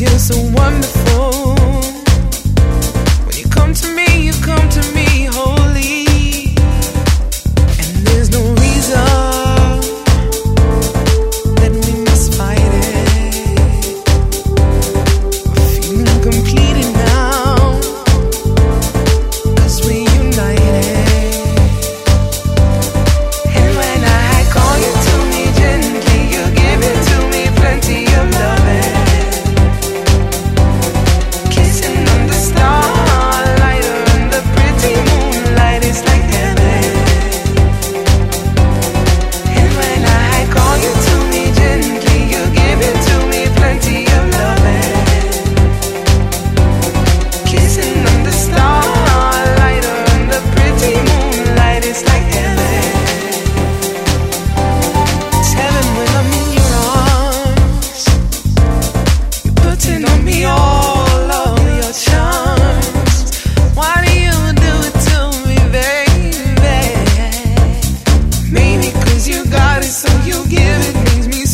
you're so wonderful. because you got it, so you give it, brings me